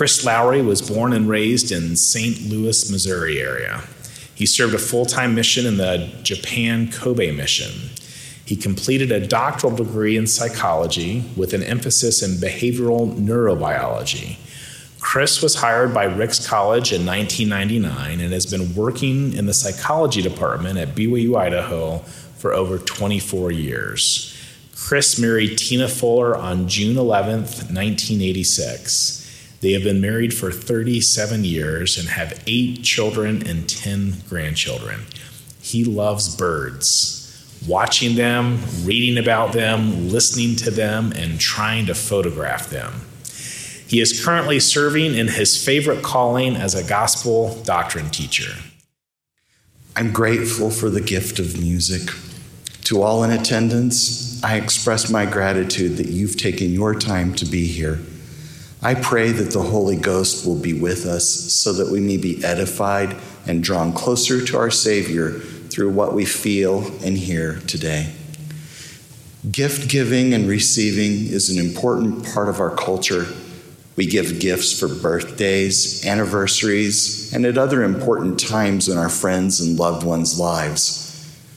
Chris Lowry was born and raised in St. Louis, Missouri area. He served a full time mission in the Japan Kobe mission. He completed a doctoral degree in psychology with an emphasis in behavioral neurobiology. Chris was hired by Ricks College in 1999 and has been working in the psychology department at BYU Idaho for over 24 years. Chris married Tina Fuller on June 11, 1986. They have been married for 37 years and have eight children and 10 grandchildren. He loves birds, watching them, reading about them, listening to them, and trying to photograph them. He is currently serving in his favorite calling as a gospel doctrine teacher. I'm grateful for the gift of music. To all in attendance, I express my gratitude that you've taken your time to be here. I pray that the Holy Ghost will be with us so that we may be edified and drawn closer to our Savior through what we feel and hear today. Gift giving and receiving is an important part of our culture. We give gifts for birthdays, anniversaries, and at other important times in our friends' and loved ones' lives.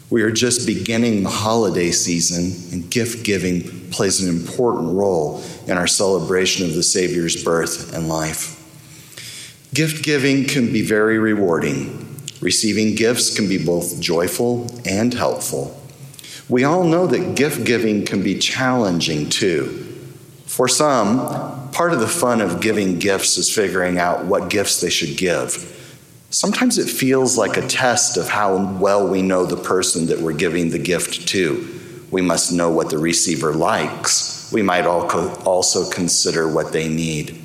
We are just beginning the holiday season, and gift giving plays an important role in our celebration of the Savior's birth and life. Gift giving can be very rewarding. Receiving gifts can be both joyful and helpful. We all know that gift giving can be challenging too. For some, part of the fun of giving gifts is figuring out what gifts they should give. Sometimes it feels like a test of how well we know the person that we're giving the gift to. We must know what the receiver likes we might also consider what they need.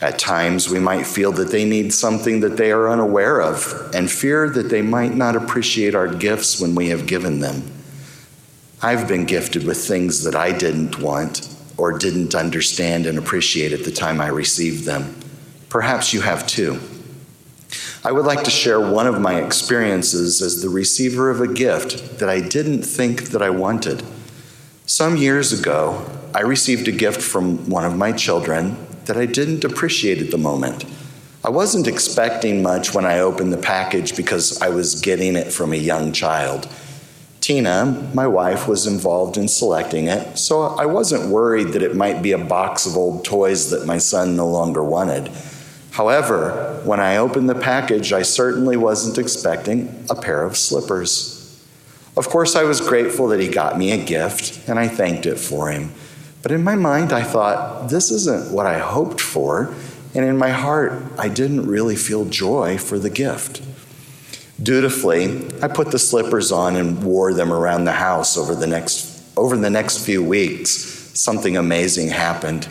At times, we might feel that they need something that they are unaware of and fear that they might not appreciate our gifts when we have given them. I've been gifted with things that I didn't want or didn't understand and appreciate at the time I received them. Perhaps you have too. I would like to share one of my experiences as the receiver of a gift that I didn't think that I wanted. Some years ago, I received a gift from one of my children that I didn't appreciate at the moment. I wasn't expecting much when I opened the package because I was getting it from a young child. Tina, my wife, was involved in selecting it, so I wasn't worried that it might be a box of old toys that my son no longer wanted. However, when I opened the package, I certainly wasn't expecting a pair of slippers. Of course, I was grateful that he got me a gift, and I thanked it for him. But in my mind, I thought, this isn't what I hoped for. And in my heart, I didn't really feel joy for the gift. Dutifully, I put the slippers on and wore them around the house over the next, over the next few weeks. Something amazing happened.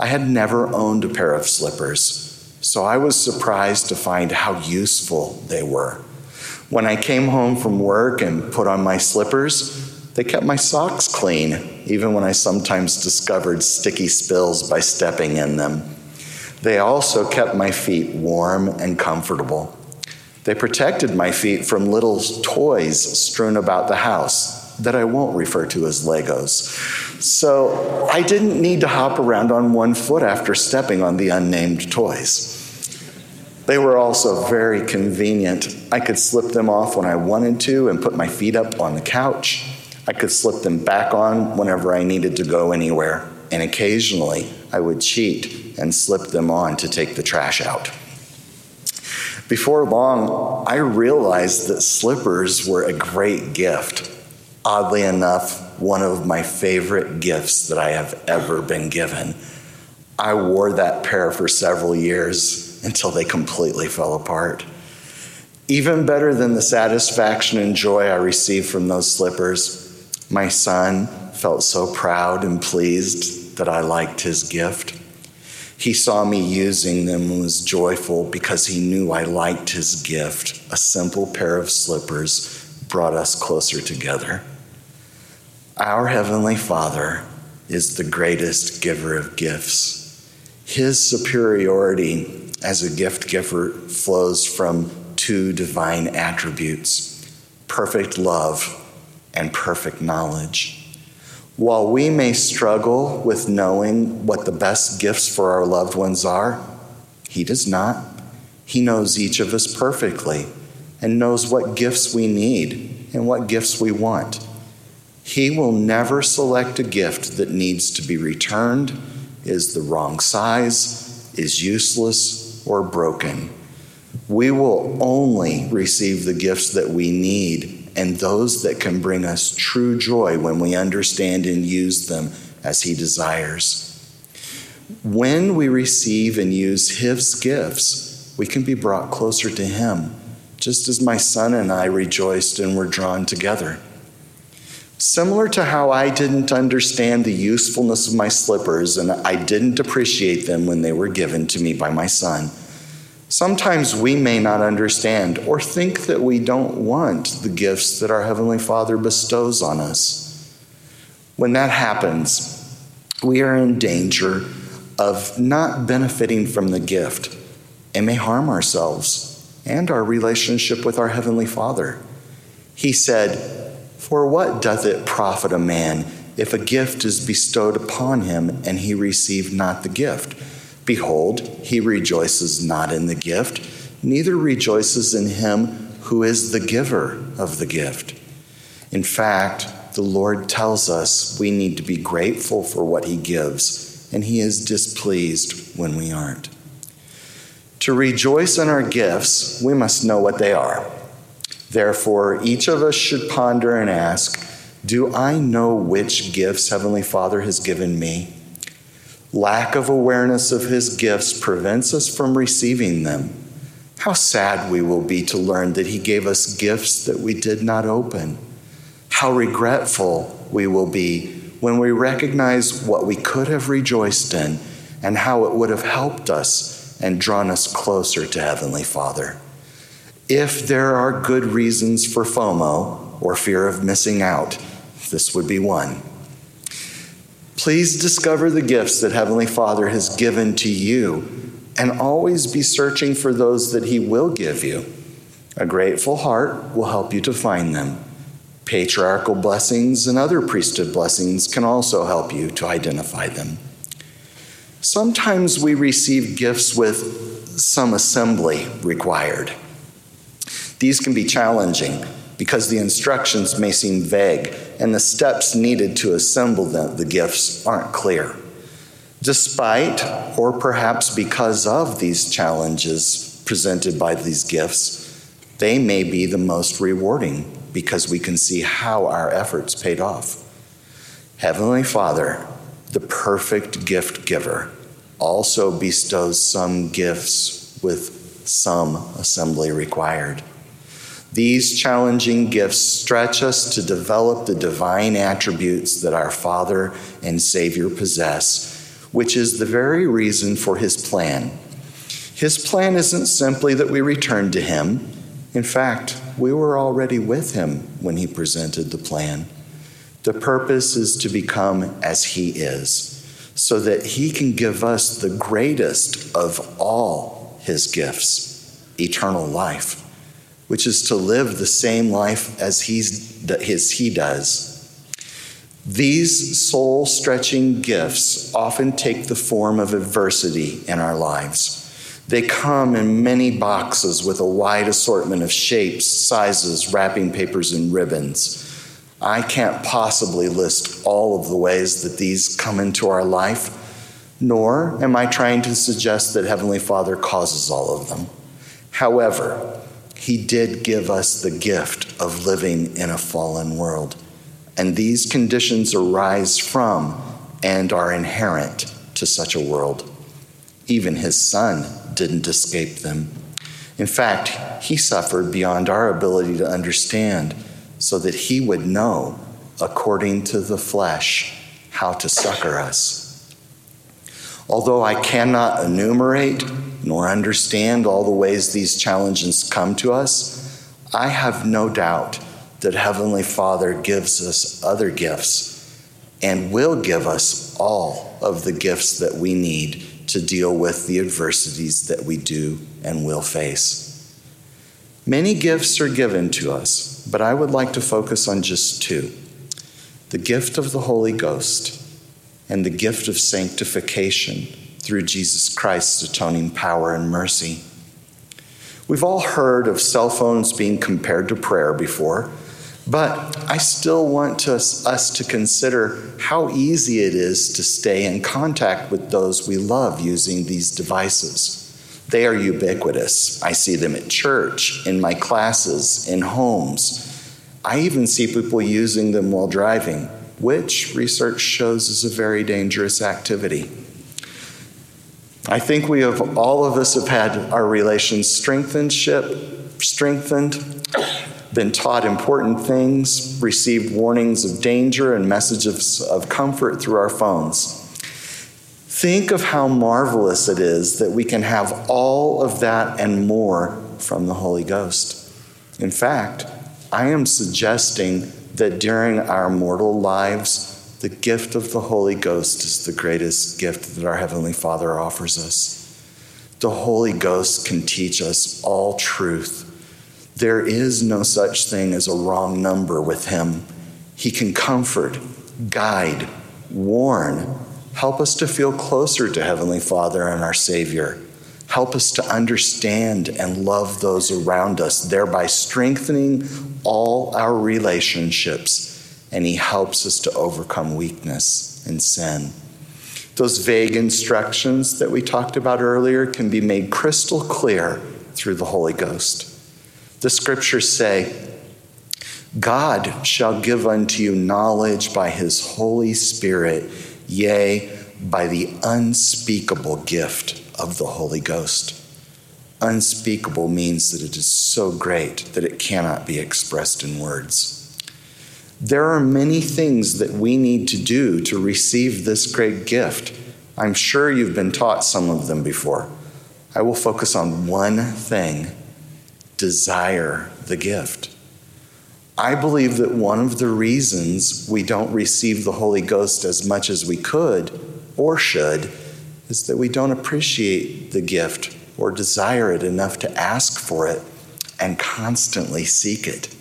I had never owned a pair of slippers, so I was surprised to find how useful they were. When I came home from work and put on my slippers, they kept my socks clean, even when I sometimes discovered sticky spills by stepping in them. They also kept my feet warm and comfortable. They protected my feet from little toys strewn about the house that I won't refer to as Legos. So I didn't need to hop around on one foot after stepping on the unnamed toys. They were also very convenient. I could slip them off when I wanted to and put my feet up on the couch. I could slip them back on whenever I needed to go anywhere. And occasionally, I would cheat and slip them on to take the trash out. Before long, I realized that slippers were a great gift. Oddly enough, one of my favorite gifts that I have ever been given. I wore that pair for several years until they completely fell apart. Even better than the satisfaction and joy I received from those slippers, my son felt so proud and pleased that I liked his gift. He saw me using them and was joyful because he knew I liked his gift. A simple pair of slippers brought us closer together. Our Heavenly Father is the greatest giver of gifts. His superiority as a gift giver flows from two divine attributes perfect love and perfect knowledge. While we may struggle with knowing what the best gifts for our loved ones are, He does not. He knows each of us perfectly and knows what gifts we need and what gifts we want. He will never select a gift that needs to be returned, is the wrong size, is useless, or broken. We will only receive the gifts that we need and those that can bring us true joy when we understand and use them as He desires. When we receive and use His gifts, we can be brought closer to Him, just as my son and I rejoiced and were drawn together. Similar to how I didn't understand the usefulness of my slippers and I didn't appreciate them when they were given to me by my son Sometimes we may not understand or think that we don't want the gifts that our Heavenly Father bestows on us. When that happens, we are in danger of not benefiting from the gift and may harm ourselves and our relationship with our Heavenly Father. He said, For what doth it profit a man if a gift is bestowed upon him and he receive not the gift? Behold, he rejoices not in the gift, neither rejoices in him who is the giver of the gift. In fact, the Lord tells us we need to be grateful for what he gives, and he is displeased when we aren't. To rejoice in our gifts, we must know what they are. Therefore, each of us should ponder and ask Do I know which gifts Heavenly Father has given me? Lack of awareness of his gifts prevents us from receiving them. How sad we will be to learn that he gave us gifts that we did not open. How regretful we will be when we recognize what we could have rejoiced in and how it would have helped us and drawn us closer to Heavenly Father. If there are good reasons for FOMO or fear of missing out, this would be one. Please discover the gifts that Heavenly Father has given to you and always be searching for those that He will give you. A grateful heart will help you to find them. Patriarchal blessings and other priesthood blessings can also help you to identify them. Sometimes we receive gifts with some assembly required. These can be challenging because the instructions may seem vague and the steps needed to assemble the, the gifts aren't clear. Despite, or perhaps because of these challenges presented by these gifts, they may be the most rewarding because we can see how our efforts paid off. Heavenly Father, the perfect gift giver, also bestows some gifts with some assembly required. These challenging gifts stretch us to develop the divine attributes that our Father and Savior possess, which is the very reason for His plan. His plan isn't simply that we return to Him. In fact, we were already with Him when He presented the plan. The purpose is to become as He is, so that He can give us the greatest of all His gifts eternal life which is to live the same life as he's, as he does. These soul stretching gifts often take the form of adversity in our lives. They come in many boxes with a wide assortment of shapes, sizes, wrapping papers, and ribbons. I can't possibly list all of the ways that these come into our life, nor am I trying to suggest that Heavenly Father causes all of them. However, he did give us the gift of living in a fallen world. And these conditions arise from and are inherent to such a world. Even his son didn't escape them. In fact, he suffered beyond our ability to understand so that he would know, according to the flesh, how to succor us. Although I cannot enumerate nor understand all the ways these challenges come to us, I have no doubt that Heavenly Father gives us other gifts and will give us all of the gifts that we need to deal with the adversities that we do and will face. Many gifts are given to us, but I would like to focus on just two the gift of the Holy Ghost and the gift of sanctification through Jesus Christ's atoning power and mercy. We've all heard of cell phones being compared to prayer before, but I still want to, us to consider how easy it is to stay in contact with those we love using these devices. They are ubiquitous. I see them at church, in my classes, in homes. I even see people using them while driving, which research shows is a very dangerous activity. I think we have all of us have had our relations strengthened, strengthened, been taught important things, received warnings of danger and messages of comfort through our phones. Think of how marvelous it is that we can have all of that and more from the Holy Ghost. In fact, I am suggesting that during our mortal lives, the gift of the Holy Ghost is the greatest gift that our Heavenly Father offers us. The Holy Ghost can teach us all truth. There is no such thing as a wrong number with Him. He can comfort, guide, warn, help us to feel closer to Heavenly Father and our Savior. Help us to understand and love those around us, thereby strengthening all our relationships and He helps us to overcome weakness and sin. Those vague instructions that we talked about earlier can be made crystal clear through the Holy Ghost. The scriptures say, God shall give unto you knowledge by his Holy Spirit, yea, by the unspeakable gift of the Holy Ghost. Unspeakable means that it is so great that it cannot be expressed in words. There are many things that we need to do to receive this great gift. I'm sure you've been taught some of them before. I will focus on one thing desire the gift. I believe that one of the reasons we don't receive the Holy Ghost as much as we could or should is that we don't appreciate the gift or desire it enough to ask for it and constantly seek it.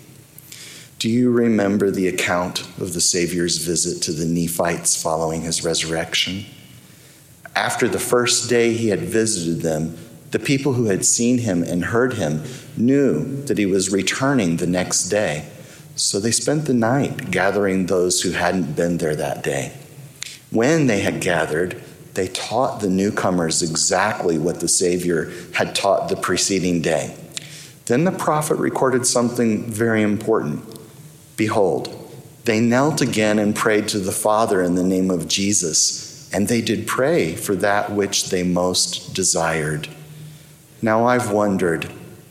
Do you remember the account of the Savior's visit to the Nephites following his resurrection? After the first day he had visited them, the people who had seen him and heard him knew that he was returning the next day. So they spent the night gathering those who hadn't been there that day. When they had gathered, they taught the newcomers exactly what the Savior had taught the preceding day. Then the prophet recorded something very important. Behold, they knelt again and prayed to the Father in the name of Jesus, and they did pray for that which they most desired. Now I've wondered,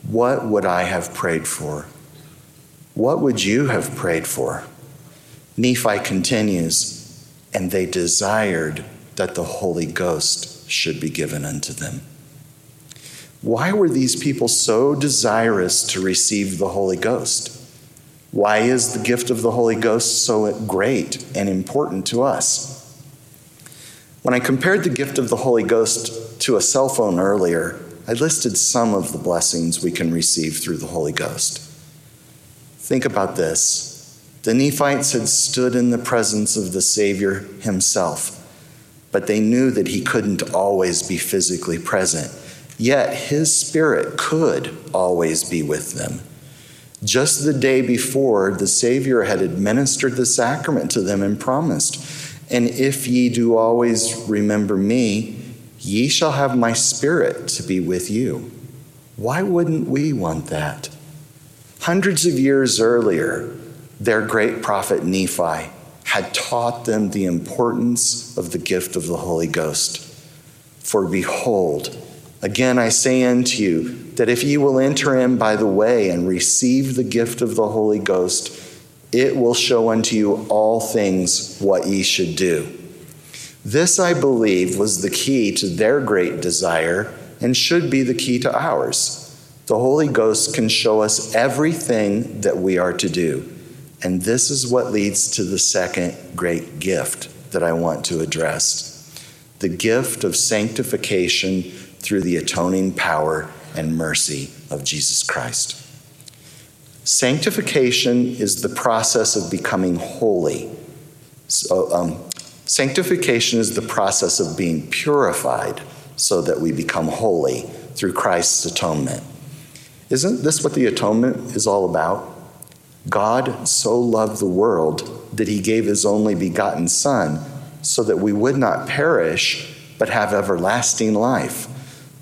what would I have prayed for? What would you have prayed for? Nephi continues, and they desired that the Holy Ghost should be given unto them. Why were these people so desirous to receive the Holy Ghost? Why is the gift of the Holy Ghost so great and important to us? When I compared the gift of the Holy Ghost to a cell phone earlier, I listed some of the blessings we can receive through the Holy Ghost. Think about this. The Nephites had stood in the presence of the Savior himself, but they knew that he couldn't always be physically present. Yet his spirit could always be with them. Just the day before, the Savior had administered the sacrament to them and promised, And if ye do always remember me, ye shall have my spirit to be with you. Why wouldn't we want that? Hundreds of years earlier, their great prophet Nephi had taught them the importance of the gift of the Holy Ghost. For behold, again I say unto you, that if ye will enter in by the way and receive the gift of the Holy Ghost, it will show unto you all things what ye should do. This, I believe, was the key to their great desire and should be the key to ours. The Holy Ghost can show us everything that we are to do. And this is what leads to the second great gift that I want to address the gift of sanctification through the atoning power and mercy of Jesus Christ. Sanctification is the process of becoming holy. So, um, Sanctification is the process of being purified so that we become holy through Christ's atonement. Isn't this what the atonement is all about? God so loved the world that he gave his only begotten Son so that we would not perish but have everlasting life.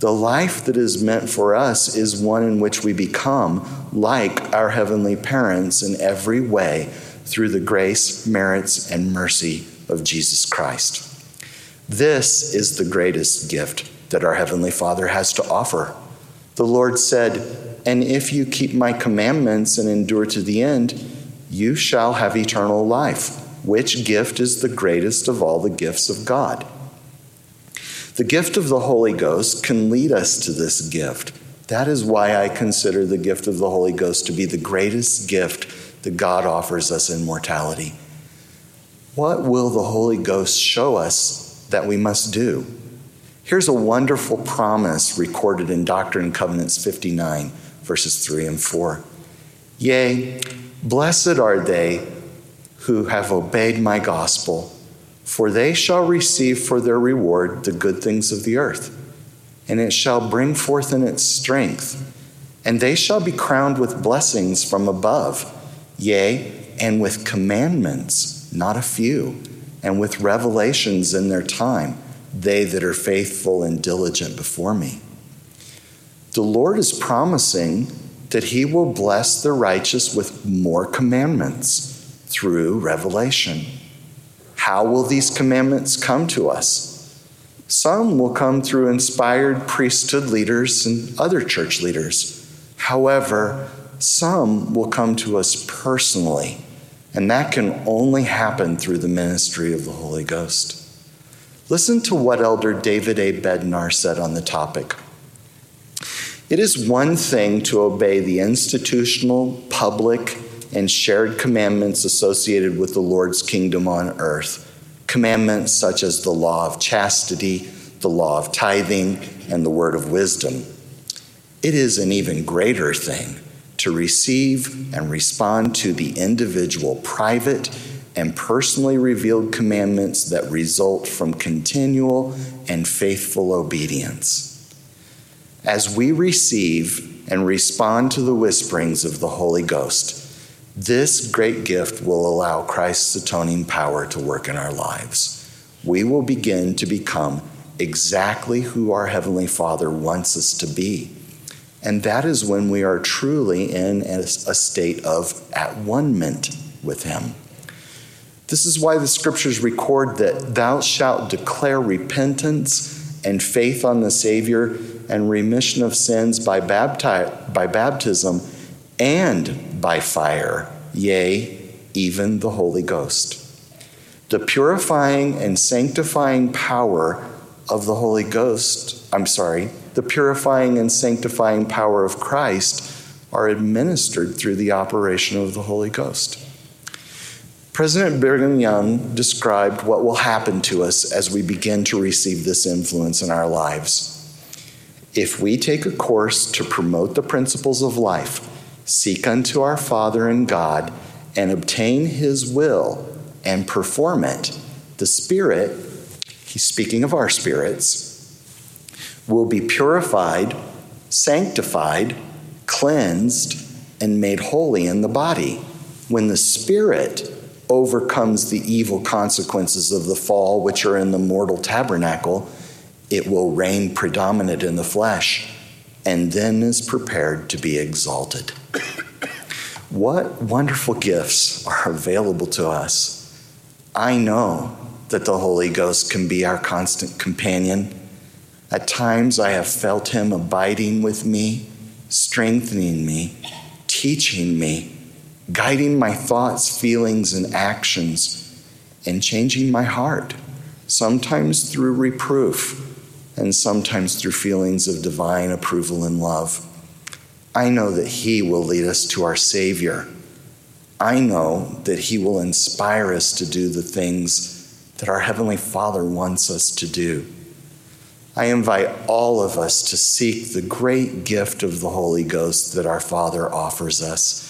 The life that is meant for us is one in which we become like our heavenly parents in every way through the grace, merits, and mercy of Jesus Christ. This is the greatest gift that our Heavenly Father has to offer. The Lord said, And if you keep my commandments and endure to the end, you shall have eternal life. Which gift is the greatest of all the gifts of God? The gift of the Holy Ghost can lead us to this gift. That is why I consider the gift of the Holy Ghost to be the greatest gift that God offers us in mortality. What will the Holy Ghost show us that we must do? Here's a wonderful promise recorded in Doctrine and Covenants 59, verses 3 and 4. Yea, blessed are they who have obeyed my gospel, for they shall receive for their reward the good things of the earth, and it shall bring forth in its strength, and they shall be crowned with blessings from above, yea, and with commandments, not a few, and with revelations in their time they that are faithful and diligent before me. The Lord is promising that He will bless the righteous with more commandments through revelation. How will these commandments come to us? Some will come through inspired priesthood leaders and other church leaders. However, some will come to us personally, and that can only happen through the ministry of the Holy Ghost. Listen to what Elder David A. Bednar said on the topic. It is one thing to obey the institutional, public, and shared commandments associated with the Lord's kingdom on earth. Commandments such as the law of chastity, the law of tithing, and the word of wisdom. It is an even greater thing to receive and respond to the individual private and personally revealed commandments that result from continual and faithful obedience. As we receive and respond to the whisperings of the Holy Ghost, this great gift will allow Christ's atoning power to work in our lives. We will begin to become exactly who our Heavenly Father wants us to be. And that is when we are truly in a state of at one ment with Him. This is why the scriptures record that thou shalt declare repentance and faith on the Savior and remission of sins by, bapti- by baptism and by fire, yea, even the Holy Ghost. The purifying and sanctifying power of the Holy Ghost, I'm sorry, the purifying and sanctifying power of Christ are administered through the operation of the Holy Ghost. President Brigham Young described what will happen to us as we begin to receive this influence in our lives. If we take a course to promote the principles of life, seek unto our Father and God, and obtain His will and perform it, the Spirit, he's speaking of our spirits, will be purified, sanctified, cleansed, and made holy in the body. When the Spirit overcomes the evil consequences of the fall, which are in the mortal tabernacle, it will reign predominant in the flesh and then is prepared to be exalted. What wonderful gifts are available to us. I know that the Holy Ghost can be our constant companion. At times, I have felt Him abiding with me, strengthening me, teaching me guiding my thoughts, feelings, and actions, and changing my heart, sometimes through reproof, and sometimes through feelings of divine approval and love. I know that He will lead us to our Savior. I know that He will inspire us to do the things that our Heavenly Father wants us to do. I invite all of us to seek the great gift of the Holy Ghost that our Father offers us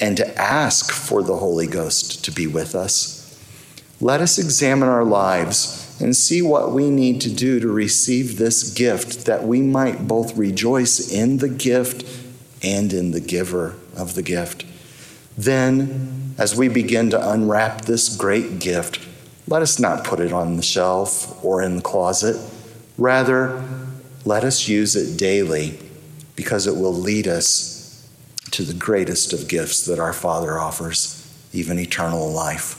and to ask for the Holy Ghost to be with us. Let us examine our lives and see what we need to do to receive this gift, that we might both rejoice in the gift and in the giver of the gift. Then, as we begin to unwrap this great gift, let us not put it on the shelf or in the closet. Rather, let us use it daily because it will lead us to the greatest of gifts that our Father offers, even eternal life.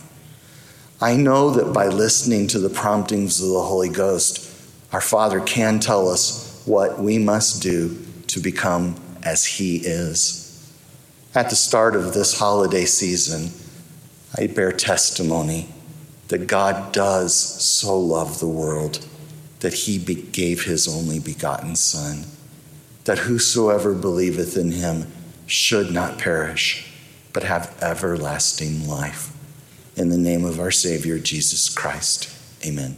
I know that by listening to the promptings of the Holy Ghost, our Father can tell us what we must do to become as He is. At the start of this holiday season, I bear testimony that God does so love the world that He gave His only begotten Son, that whosoever believeth in Him should not perish, but have everlasting life. In the name of our Savior, Jesus Christ. Amen.